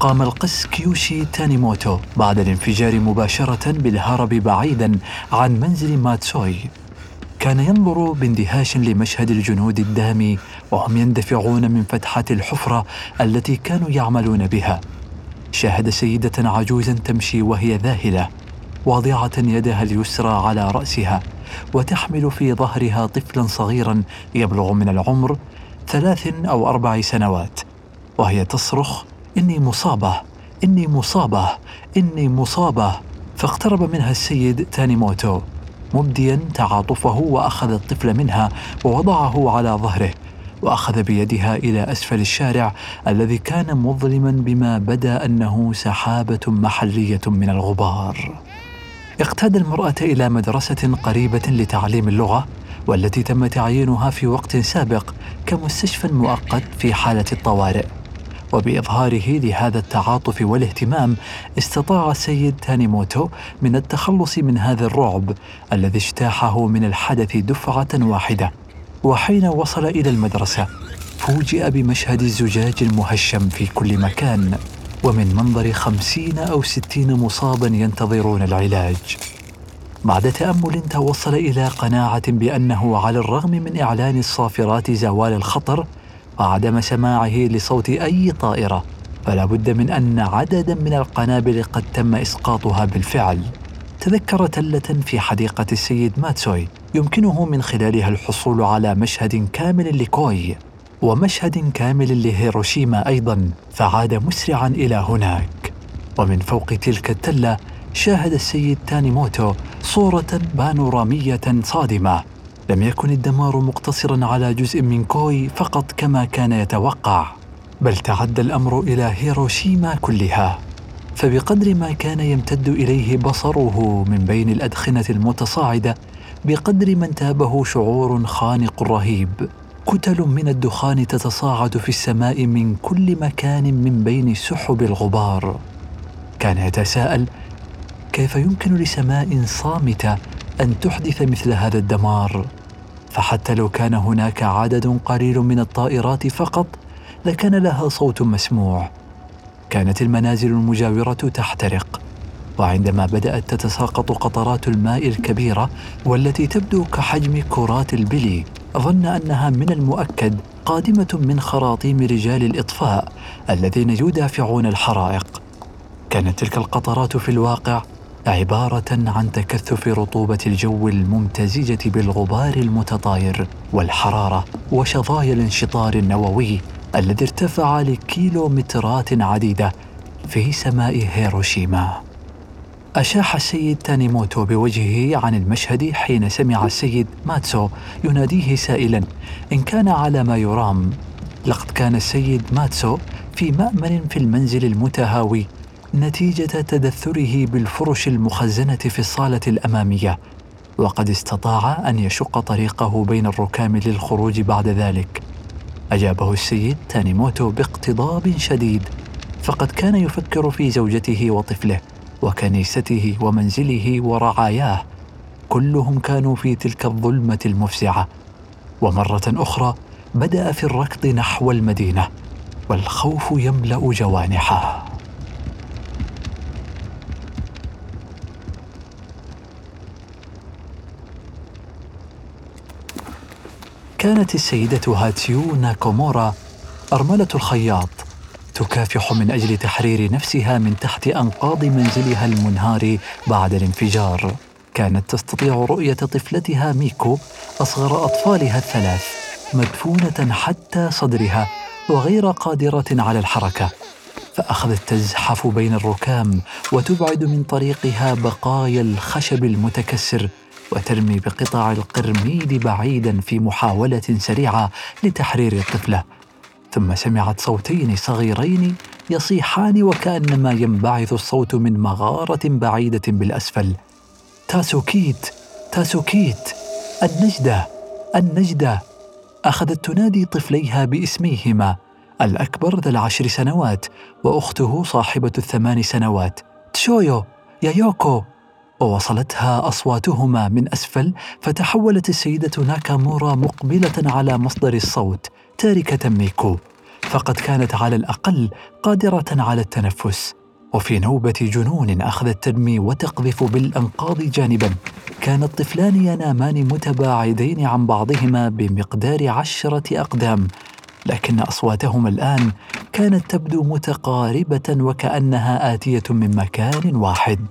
قام القس كيوشي تانيموتو بعد الانفجار مباشرة بالهرب بعيدا عن منزل ماتسوي كان ينظر باندهاش لمشهد الجنود الدامي وهم يندفعون من فتحة الحفرة التي كانوا يعملون بها. شاهد سيدة عجوزا تمشي وهي ذاهلة واضعة يدها اليسرى على رأسها وتحمل في ظهرها طفلا صغيرا يبلغ من العمر ثلاث أو أربع سنوات وهي تصرخ إني مصابة إني مصابة إني مصابة. فاقترب منها السيد تانيموتو مبديا تعاطفه وأخذ الطفل منها ووضعه على ظهره وأخذ بيدها إلى أسفل الشارع الذي كان مظلما بما بدا أنه سحابة محلية من الغبار. اقتاد المرأة إلى مدرسة قريبة لتعليم اللغة والتي تم تعيينها في وقت سابق كمستشفى مؤقت في حالة الطوارئ. وبإظهاره لهذا التعاطف والاهتمام استطاع السيد تانيموتو من التخلص من هذا الرعب الذي اجتاحه من الحدث دفعة واحدة. وحين وصل إلى المدرسة فوجئ بمشهد الزجاج المهشم في كل مكان ومن منظر خمسين أو ستين مصابا ينتظرون العلاج. بعد تأمل توصل إلى قناعة بأنه على الرغم من إعلان الصافرات زوال الخطر وعدم سماعه لصوت أي طائرة فلا بد من أن عددا من القنابل قد تم إسقاطها بالفعل. تذكر تلة في حديقة السيد ماتسوي يمكنه من خلالها الحصول على مشهد كامل لكوي ومشهد كامل لهيروشيما أيضا فعاد مسرعا إلى هناك. ومن فوق تلك التلة شاهد السيد تانيموتو صورة بانورامية صادمة. لم يكن الدمار مقتصرا على جزء من كوي فقط كما كان يتوقع بل تعدى الأمر إلى هيروشيما كلها. فبقدر ما كان يمتد إليه بصره من بين الأدخنة المتصاعدة بقدر ما انتابه شعور خانق رهيب. كتل من الدخان تتصاعد في السماء من كل مكان من بين سحب الغبار. كان يتساءل كيف يمكن لسماء صامتة أن تحدث مثل هذا الدمار؟ فحتى لو كان هناك عدد قليل من الطائرات فقط لكان لها صوت مسموع. كانت المنازل المجاورة تحترق. وعندما بدأت تتساقط قطرات الماء الكبيرة والتي تبدو كحجم كرات البلي ظن أنها من المؤكد قادمة من خراطيم رجال الإطفاء الذين يدافعون الحرائق. كانت تلك القطرات في الواقع عبارة عن تكثف رطوبة الجو الممتزجة بالغبار المتطاير والحرارة وشظايا الانشطار النووي الذي ارتفع لكيلومترات عديدة في سماء هيروشيما. أشاح السيد تانيموتو بوجهه عن المشهد حين سمع السيد ماتسو يناديه سائلا إن كان على ما يرام لقد كان السيد ماتسو في مأمن في المنزل المتهاوي نتيجة تدثره بالفرش المخزنة في الصالة الأمامية وقد استطاع أن يشق طريقه بين الركام للخروج بعد ذلك. أجابه السيد تانيموتو باقتضاب شديد فقد كان يفكر في زوجته وطفله وكنيسته ومنزله ورعاياه. كلهم كانوا في تلك الظلمة المفزعة. ومرة أخرى بدأ في الركض نحو المدينة والخوف يملأ جوانحه. كانت السيدة هاتيو ناكومورا أرملة الخياط تكافح من أجل تحرير نفسها من تحت أنقاض منزلها المنهار بعد الانفجار. كانت تستطيع رؤية طفلتها ميكو أصغر أطفالها الثلاث مدفونة حتى صدرها وغير قادرة على الحركة. فأخذت تزحف بين الركام وتبعد من طريقها بقايا الخشب المتكسر وترمي بقطع القرميد بعيدا في محاولة سريعة لتحرير الطفلة. ثم سمعت صوتين صغيرين يصيحان وكأنما ينبعث الصوت من مغارة بعيدة بالأسفل. تاسوكيت تاسوكيت النجدة النجدة. أخذت تنادي طفليها باسميهما الأكبر ذا العشر سنوات وأخته صاحبة الثمان سنوات. تشويو يايوكو. ووصلتها أصواتهما من أسفل فتحولت السيدة ناكامورا مقبلة على مصدر الصوت تاركة ميكو. فقد كانت على الأقل قادرة على التنفس. وفي نوبة جنون اخذت ترمي وتقذف بالأنقاض جانبا. كان الطفلان ينامان متباعدين عن بعضهما بمقدار عشرة أقدام. لكن أصواتهما الآن كانت تبدو متقاربة وكأنها آتية من مكان واحد.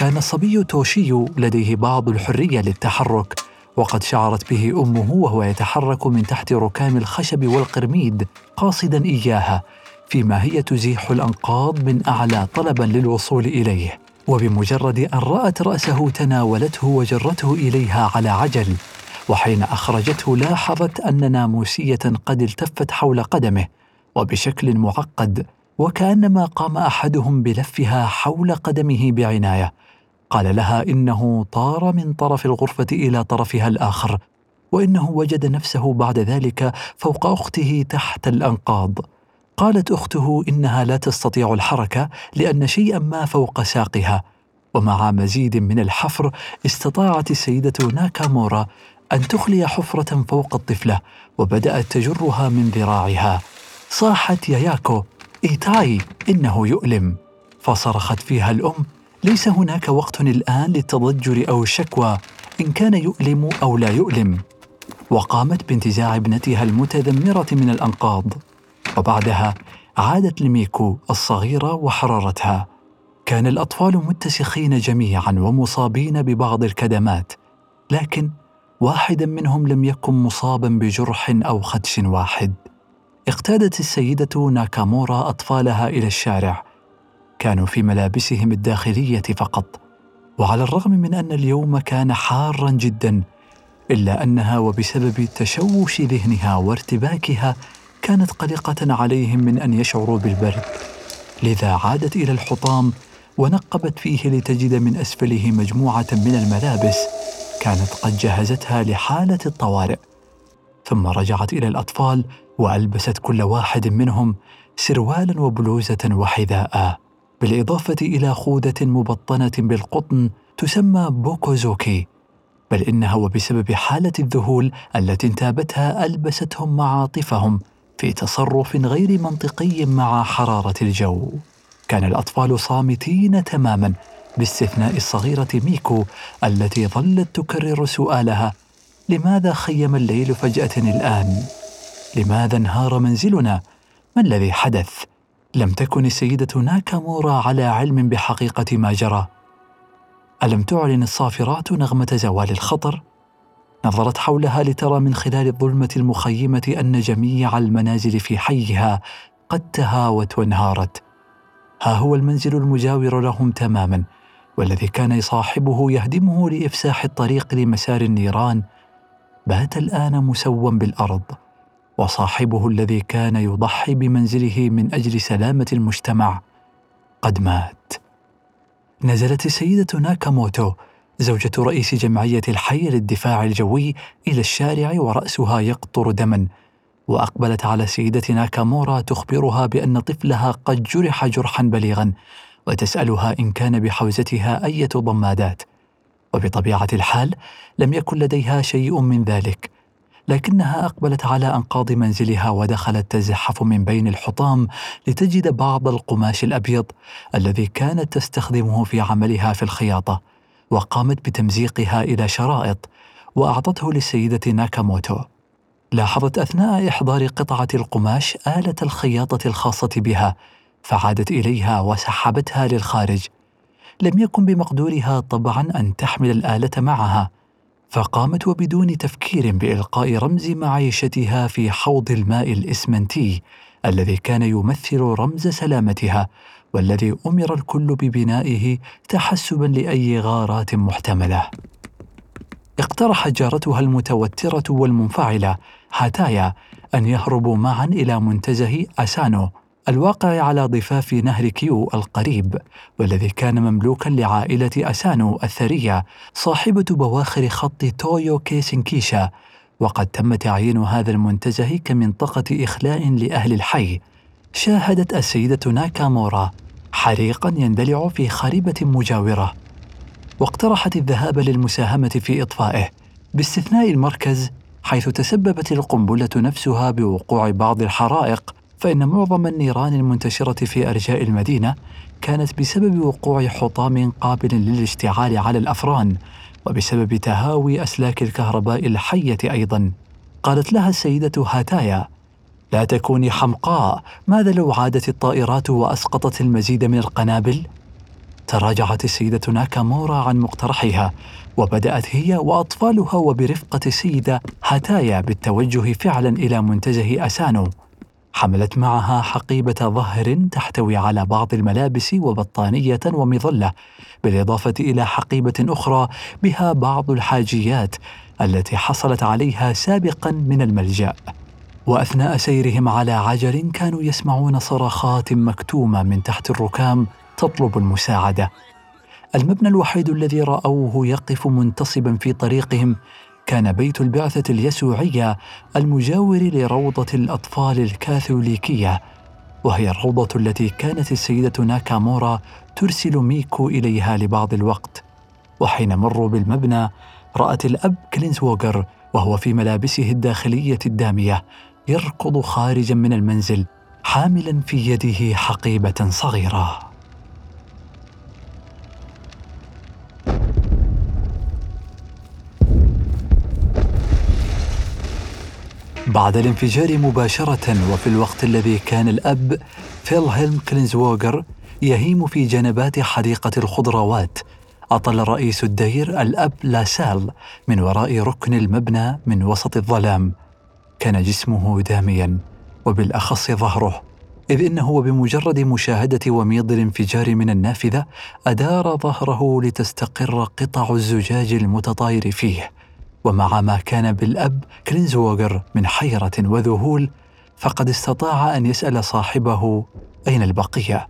كان الصبي توشيو لديه بعض الحرية للتحرك وقد شعرت به أمه وهو يتحرك من تحت ركام الخشب والقرميد قاصدا إياها فيما هي تزيح الأنقاض من أعلى طلبا للوصول إليه. وبمجرد أن رأت رأسه تناولته وجرته إليها على عجل وحين أخرجته لاحظت أن ناموسية قد التفت حول قدمه وبشكل معقد وكأنما قام أحدهم بلفها حول قدمه بعناية. قال لها إنه طار من طرف الغرفة إلى طرفها الآخر وإنه وجد نفسه بعد ذلك فوق أخته تحت الأنقاض. قالت أخته إنها لا تستطيع الحركة لأن شيئا ما فوق ساقها ومع مزيد من الحفر استطاعت السيدة ناكامورا أن تخلي حفرة فوق الطفلة وبدأت تجرها من ذراعها. صاحت ياياكو إيتاي إنه يؤلم. فصرخت فيها الأم ليس هناك وقت الآن للتضجر أو الشكوى إن كان يؤلم أو لا يؤلم. وقامت بانتزاع ابنتها المتذمرة من الأنقاض. وبعدها عادت لميكو الصغيرة وحررتها. كان الأطفال متسخين جميعا ومصابين ببعض الكدمات. لكن واحدا منهم لم يكن مصابا بجرح أو خدش واحد. اقتادت السيدة ناكامورا أطفالها إلى الشارع. كانوا في ملابسهم الداخلية فقط وعلى الرغم من أن اليوم كان حارا جدا إلا أنها وبسبب تشوش ذهنها وارتباكها كانت قلقة عليهم من أن يشعروا بالبرد. لذا عادت إلى الحطام ونقبت فيه لتجد من أسفله مجموعة من الملابس كانت قد جهزتها لحالة الطوارئ. ثم رجعت إلى الأطفال وألبست كل واحد منهم سروالا وبلوزة وحذاء بالإضافة إلى خوذه مبطنة بالقطن تسمى بوكوزوكي بل إنها وبسبب حالة الذهول التي انتابتها ألبستهم معاطفهم في تصرف غير منطقي مع حرارة الجو. كان الأطفال صامتين تماما باستثناء الصغيرة ميكو التي ظلت تكرر سؤالها لماذا خيم الليل فجأة الآن؟ لماذا انهار منزلنا؟ ما الذي حدث؟ لم تكن السيدة ناكامورا على علم بحقيقة ما جرى. ألم تعلن الصافرات نغمة زوال الخطر؟ نظرت حولها لترى من خلال الظلمة المخيمة أن جميع المنازل في حيها قد تهاوت وانهارت. ها هو المنزل المجاور لهم تماما والذي كان صاحبه يهدمه لإفساح الطريق لمسار النيران. بات الآن مسوا بالأرض. وصاحبه الذي كان يضحي بمنزله من أجل سلامة المجتمع قد مات. نزلت السيده ناكاموتو زوجة رئيس جمعية الحي للدفاع الجوي إلى الشارع ورأسها يقطر دما وأقبلت على سيدة ناكامورا تخبرها بأن طفلها قد جرح جرحا بليغا وتسألها إن كان بحوزتها أية ضمادات. وبطبيعة الحال لم يكن لديها شيء من ذلك. لكنها أقبلت على أنقاض منزلها ودخلت تزحف من بين الحطام لتجد بعض القماش الأبيض الذي كانت تستخدمه في عملها في الخياطة وقامت بتمزيقها إلى شرائط وأعطته للسيدة ناكاموتو. لاحظت أثناء إحضار قطعة القماش آلة الخياطة الخاصة بها فعادت إليها وسحبتها للخارج. لم يكن بمقدورها طبعا أن تحمل الآلة معها. فقامت وبدون تفكير بإلقاء رمز معيشتها في حوض الماء الإسمنتي الذي كان يمثل رمز سلامتها والذي أمر الكل ببنائه تحسبا لأي غارات محتملة. اقترحت جارتها المتوترة والمنفعلة هاتايا أن يهربوا معا إلى منتزه أسانو الواقع على ضفاف نهر كيو القريب والذي كان مملوكا لعائلة أسانو الثرية صاحبة بواخر خط تويو كيسنكيشا. وقد تم تعيين هذا المنتزه كمنطقة إخلاء لأهل الحي. شاهدت السيدة ناكامورا حريقا يندلع في خريبة مجاورة. واقترحت الذهاب للمساهمة في إطفائه باستثناء المركز حيث تسببت القنبلة نفسها بوقوع بعض الحرائق فإن معظم النيران المنتشرة في أرجاء المدينة كانت بسبب وقوع حطام قابل للاشتعال على الأفران وبسبب تهاوي أسلاك الكهرباء الحية أيضا قالت لها السيدة هاتايا لا تكوني حمقاء ماذا لو عادت الطائرات وأسقطت المزيد من القنابل؟ تراجعت السيدة ناكامورا عن مقترحها وبدأت هي وأطفالها وبرفقة السيدة هاتايا بالتوجه فعلا إلى منتزه أسانو حملت معها حقيبة ظهر تحتوي على بعض الملابس وبطانية ومظلة بالإضافة إلى حقيبة أخرى بها بعض الحاجيات التي حصلت عليها سابقا من الملجأ. وأثناء سيرهم على عجل كانوا يسمعون صرخات مكتومة من تحت الركام تطلب المساعدة. المبنى الوحيد الذي رأوه يقف منتصبا في طريقهم كان بيت البعثة اليسوعية المجاور لروضة الأطفال الكاثوليكية وهي الروضة التي كانت السيدة ناكامورا ترسل ميكو إليها لبعض الوقت. وحين مروا بالمبنى رأت الأب كلينز ووغر وهو في ملابسه الداخلية الدامية يركض خارجا من المنزل حاملا في يده حقيبة صغيرة. بعد الانفجار مباشرة وفي الوقت الذي كان الأب فيلهلم كلينزووغر يهيم في جنبات حديقة الخضروات. أطل رئيس الدير الأب لاسال من وراء ركن المبنى من وسط الظلام. كان جسمه داميا وبالأخص ظهره. إذ إنه بمجرد مشاهدة وميض الانفجار من النافذة أدار ظهره لتستقر قطع الزجاج المتطاير فيه. ومع ما كان بالأب كلينزوغر من حيرة وذهول فقد استطاع أن يسأل صاحبه أين البقية؟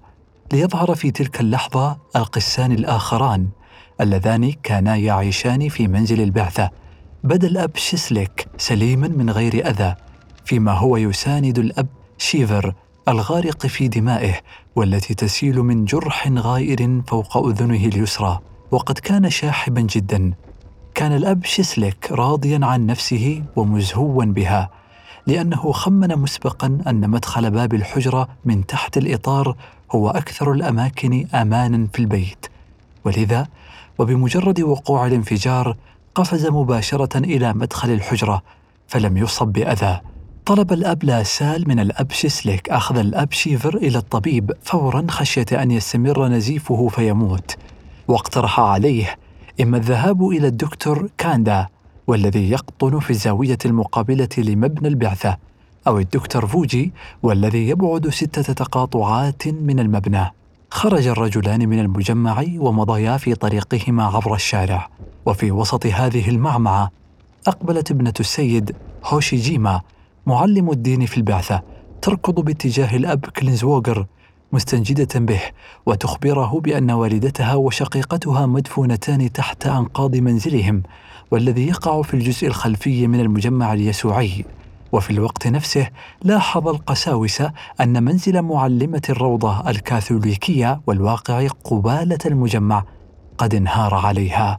ليظهر في تلك اللحظة القسان الآخران اللذان كانا يعيشان في منزل البعثة بدا الأب شيسليك سليما من غير أذى فيما هو يساند الأب شيفر الغارق في دمائه والتي تسيل من جرح غائر فوق أذنه اليسرى وقد كان شاحبا جدا. كان الأب شيسليك راضيا عن نفسه ومزهوا بها لأنه خمن مسبقا أن مدخل باب الحجرة من تحت الإطار هو أكثر الأماكن أمانا في البيت. ولذا وبمجرد وقوع الانفجار قفز مباشرة إلى مدخل الحجرة فلم يصب بأذى. طلب الأب لاسال من الأب شيسليك أخذ الأب شيفر إلى الطبيب فورا خشية أن يستمر نزيفه فيموت. واقترح عليه إما الذهاب إلى الدكتور كاندا والذي يقطن في الزاوية المقابلة لمبنى البعثة أو الدكتور فوجي والذي يبعد ستة تقاطعات من المبنى. خرج الرجلان من المجمع ومضيا في طريقهما عبر الشارع وفي وسط هذه المعمعة أقبلت ابنة السيد هوشيجيما معلم الدين في البعثة تركض باتجاه الأب كلينزوغر مستنجدة به وتخبره بأن والدتها وشقيقتها مدفونتان تحت أنقاض منزلهم والذي يقع في الجزء الخلفي من المجمع اليسوعي. وفي الوقت نفسه لاحظ القساوسة أن منزل معلمة الروضة الكاثوليكية والواقع قبالة المجمع قد انهار عليها.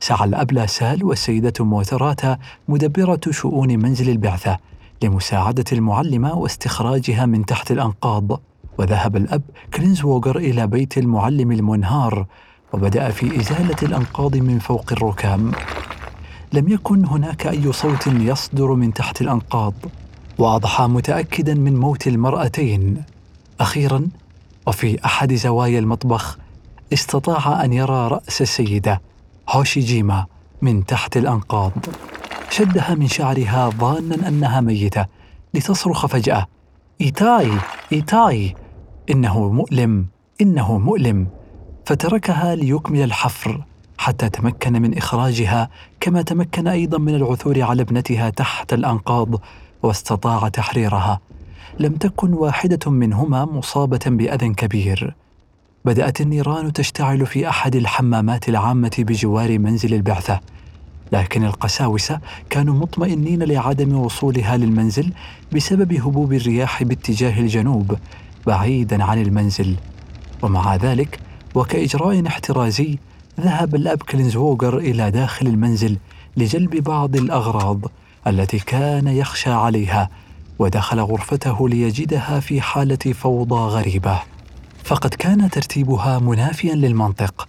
سعى الأب لاسال والسيدة موتراتا مدبرة شؤون منزل البعثة لمساعدة المعلمة واستخراجها من تحت الأنقاض. وذهب الأب كلينزوغر إلى بيت المعلم المنهار وبدأ في إزالة الأنقاض من فوق الركام. لم يكن هناك أي صوت يصدر من تحت الأنقاض وأضحى متأكدا من موت المرأتين. أخيرا وفي أحد زوايا المطبخ استطاع أن يرى رأس السيدة هوشيجيما من تحت الأنقاض. شدها من شعرها ظانا أنها ميتة لتصرخ فجأة إيتاي إيتاي! إنه مؤلم إنه مؤلم. فتركها ليكمل الحفر حتى تمكن من إخراجها كما تمكن أيضا من العثور على ابنتها تحت الأنقاض واستطاع تحريرها. لم تكن واحدة منهما مصابة بأذى كبير. بدأت النيران تشتعل في أحد الحمامات العامة بجوار منزل البعثة. لكن القساوسة كانوا مطمئنين لعدم وصولها للمنزل بسبب هبوب الرياح باتجاه الجنوب. بعيدا عن المنزل. ومع ذلك وكإجراء احترازي ذهب الأب كلينزوغر إلى داخل المنزل لجلب بعض الأغراض التي كان يخشى عليها ودخل غرفته ليجدها في حالة فوضى غريبة. فقد كان ترتيبها منافيا للمنطق.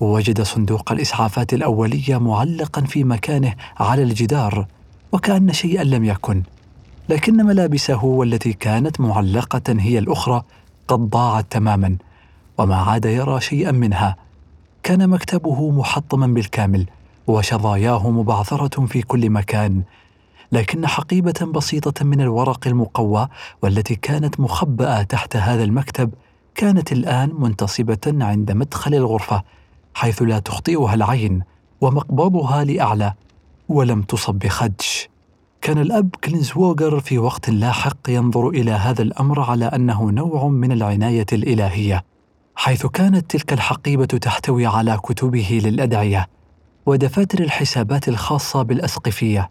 ووجد صندوق الإسعافات الأولية معلقا في مكانه على الجدار وكأن شيئا لم يكن. لكن ملابسه والتي كانت معلقة هي الأخرى قد ضاعت تماما وما عاد يرى شيئا منها. كان مكتبه محطما بالكامل وشظاياه مبعثرة في كل مكان. لكن حقيبة بسيطة من الورق المقوى والتي كانت مخبأة تحت هذا المكتب كانت الآن منتصبة عند مدخل الغرفة حيث لا تخطئها العين ومقبضها لأعلى ولم تصب بخدش. كان الأب كلينزووغر في وقت لاحق ينظر إلى هذا الأمر على أنه نوع من العناية الإلهية حيث كانت تلك الحقيبة تحتوي على كتبه للأدعية ودفاتر الحسابات الخاصة بالأسقفية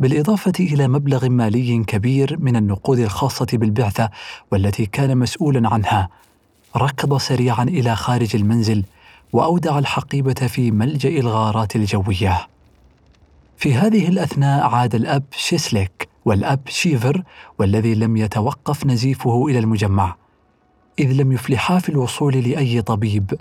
بالإضافة إلى مبلغ مالي كبير من النقود الخاصة بالبعثة والتي كان مسؤولا عنها ركض سريعا إلى خارج المنزل وأودع الحقيبة في ملجأ الغارات الجوية. في هذه الأثناء عاد الأب شيسليك والأب شيفر والذي لم يتوقف نزيفه إلى المجمع. إذ لم يفلحا في الوصول لأي طبيب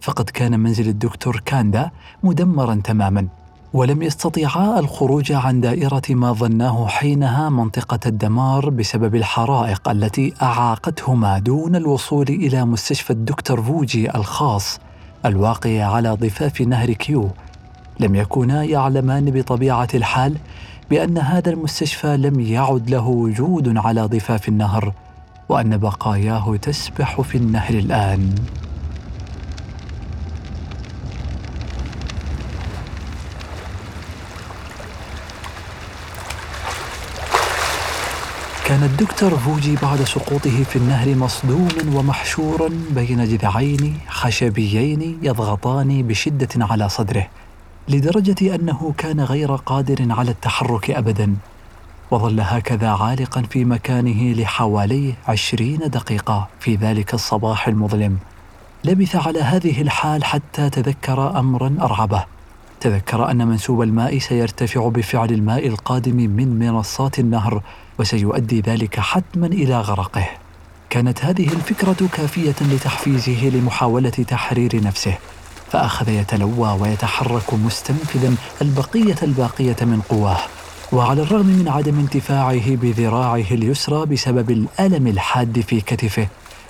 فقد كان منزل الدكتور كاندا مدمرا تماما ولم يستطيعا الخروج عن دائرة ما ظناه حينها منطقة الدمار بسبب الحرائق التي أعاقتهما دون الوصول إلى مستشفى الدكتور فوجي الخاص الواقع على ضفاف نهر كيو. لم يكونا يعلمان بطبيعة الحال بأن هذا المستشفى لم يعد له وجود على ضفاف النهر وأن بقاياه تسبح في النهر الآن. كان الدكتور فوجي بعد سقوطه في النهر مصدوما ومحشورا بين جذعين خشبيين يضغطان بشدة على صدره. لدرجة أنه كان غير قادر على التحرك ابدا وظل هكذا عالقا في مكانه لحوالي عشرين دقيقة في ذلك الصباح المظلم. لبث على هذه الحال حتى تذكر امرا أرعبه. تذكر أن منسوب الماء سيرتفع بفعل الماء القادم من منصات النهر وسيؤدي ذلك حتما إلى غرقه. كانت هذه الفكرة كافية لتحفيزه لمحاولة تحرير نفسه. فأخذ يتلوى ويتحرك مستنفذا البقية الباقية من قواه. وعلى الرغم من عدم انتفاعه بذراعه اليسرى بسبب الألم الحاد في كتفه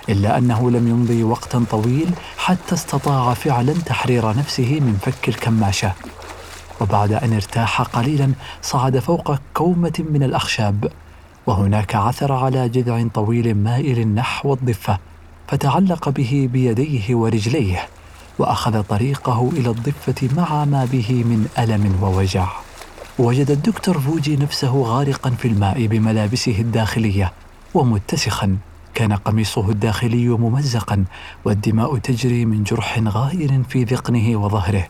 إلا أنه لم يمضي وقتا طويل حتى استطاع فعلا تحرير نفسه من فك الكماشة. وبعد أن ارتاح قليلا صعد فوق كومة من الأخشاب وهناك عثر على جذع طويل مائل نحو الضفة فتعلق به بيديه ورجليه. وأخذ طريقه إلى الضفة مع ما به من ألم ووجع. وجد الدكتور فوجي نفسه غارقا في الماء بملابسه الداخلية ومتسخا. كان قميصه الداخلي ممزقا والدماء تجري من جرح غائر في ذقنه وظهره.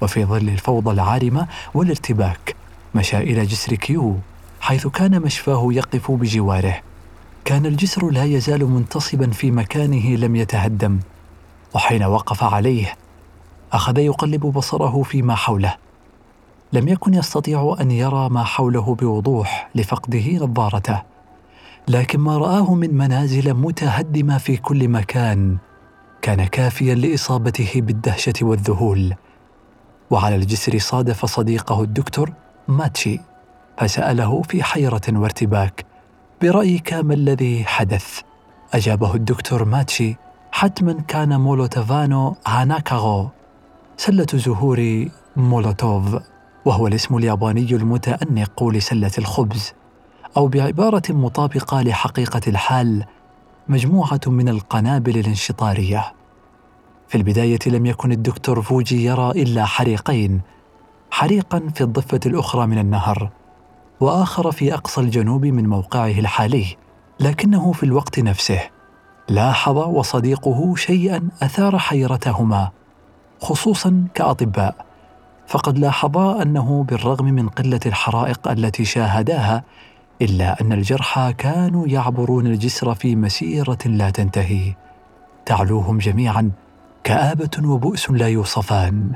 وفي ظل الفوضى العارمة والارتباك مشى إلى جسر كيو حيث كان مشفاه يقف بجواره. كان الجسر لا يزال منتصبا في مكانه لم يتهدم. وحين وقف عليه أخذ يقلب بصره فيما حوله. لم يكن يستطيع أن يرى ما حوله بوضوح لفقده نظارته لكن ما رآه من منازل متهدمة في كل مكان كان كافيا لإصابته بالدهشة والذهول. وعلى الجسر صادف صديقه الدكتور ماتشي فسأله في حيرة وارتباك برأيك ما الذي حدث؟ أجابه الدكتور ماتشي حتما كان مولوتوفانو هاناكاغو سلة زهور مولوتوف وهو الاسم الياباني المتأنق لسلة الخبز أو بعبارة مطابقة لحقيقة الحال مجموعة من القنابل الانشطارية. في البداية لم يكن الدكتور فوجي يرى إلا حريقين حريقا في الضفة الأخرى من النهر وآخر في أقصى الجنوب من موقعه الحالي لكنه في الوقت نفسه. لاحظ وصديقه شيئا أثار حيرتهما خصوصا كأطباء. فقد لاحظا أنه بالرغم من قلة الحرائق التي شاهداها إلا أن الجرحى كانوا يعبرون الجسر في مسيرة لا تنتهي. تعلوهم جميعا كآبة وبؤس لا يوصفان.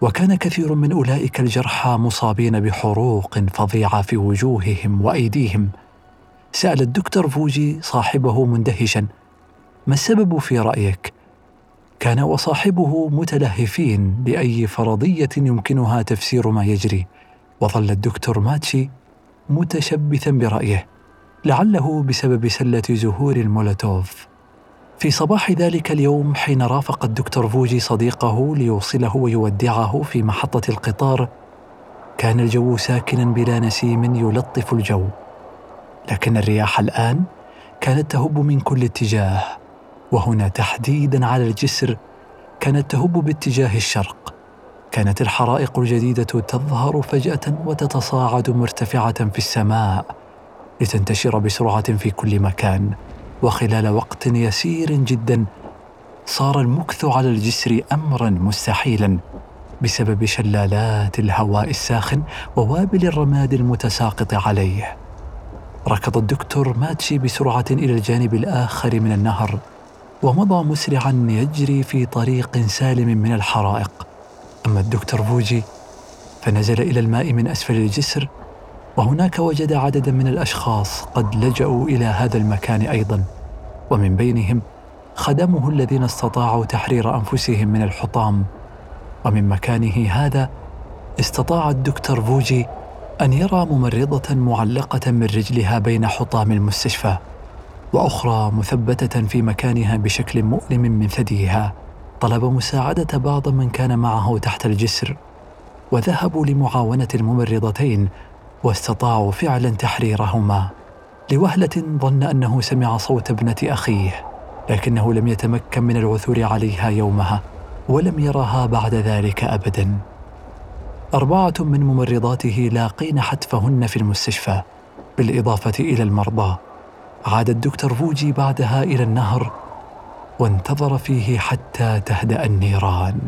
وكان كثير من أولئك الجرحى مصابين بحروق فظيعة في وجوههم وأيديهم. سأل الدكتور فوجي صاحبه مندهشا ما السبب في رأيك؟ كان وصاحبه متلهفين لأي فرضية يمكنها تفسير ما يجري. وظل الدكتور ماتشي متشبثا برأيه لعله بسبب سلة زهور المولوتوف. في صباح ذلك اليوم حين رافق الدكتور فوجي صديقه ليوصله ويودعه في محطة القطار كان الجو ساكنا بلا نسيم يلطف الجو. لكن الرياح الآن كانت تهب من كل اتجاه وهنا تحديدا على الجسر كانت تهب باتجاه الشرق. كانت الحرائق الجديدة تظهر فجأة وتتصاعد مرتفعة في السماء لتنتشر بسرعة في كل مكان. وخلال وقت يسير جدا صار المكث على الجسر امرا مستحيلا بسبب شلالات الهواء الساخن ووابل الرماد المتساقط عليه. ركض الدكتور ماتشي بسرعة إلى الجانب الآخر من النهر ومضى مسرعا يجري في طريق سالم من الحرائق. أما الدكتور فوجي فنزل إلى الماء من أسفل الجسر وهناك وجد عددا من الأشخاص قد لجأوا إلى هذا المكان أيضا ومن بينهم خدمه الذين استطاعوا تحرير أنفسهم من الحطام. ومن مكانه هذا استطاع الدكتور فوجي أن يرى ممرضة معلقة من رجلها بين حطام المستشفى وأخرى مثبتة في مكانها بشكل مؤلم من ثديها. طلب مساعدة بعض من كان معه تحت الجسر وذهبوا لمعاونة الممرضتين واستطاعوا فعلا تحريرهما. لوهلة ظن أنه سمع صوت ابنة أخيه لكنه لم يتمكن من العثور عليها يومها ولم يرها بعد ذلك ابدا. أربعة من ممرضاته لاقين حتفهن في المستشفى بالإضافة إلى المرضى. عاد الدكتور فوجي بعدها إلى النهر وانتظر فيه حتى تهدأ النيران.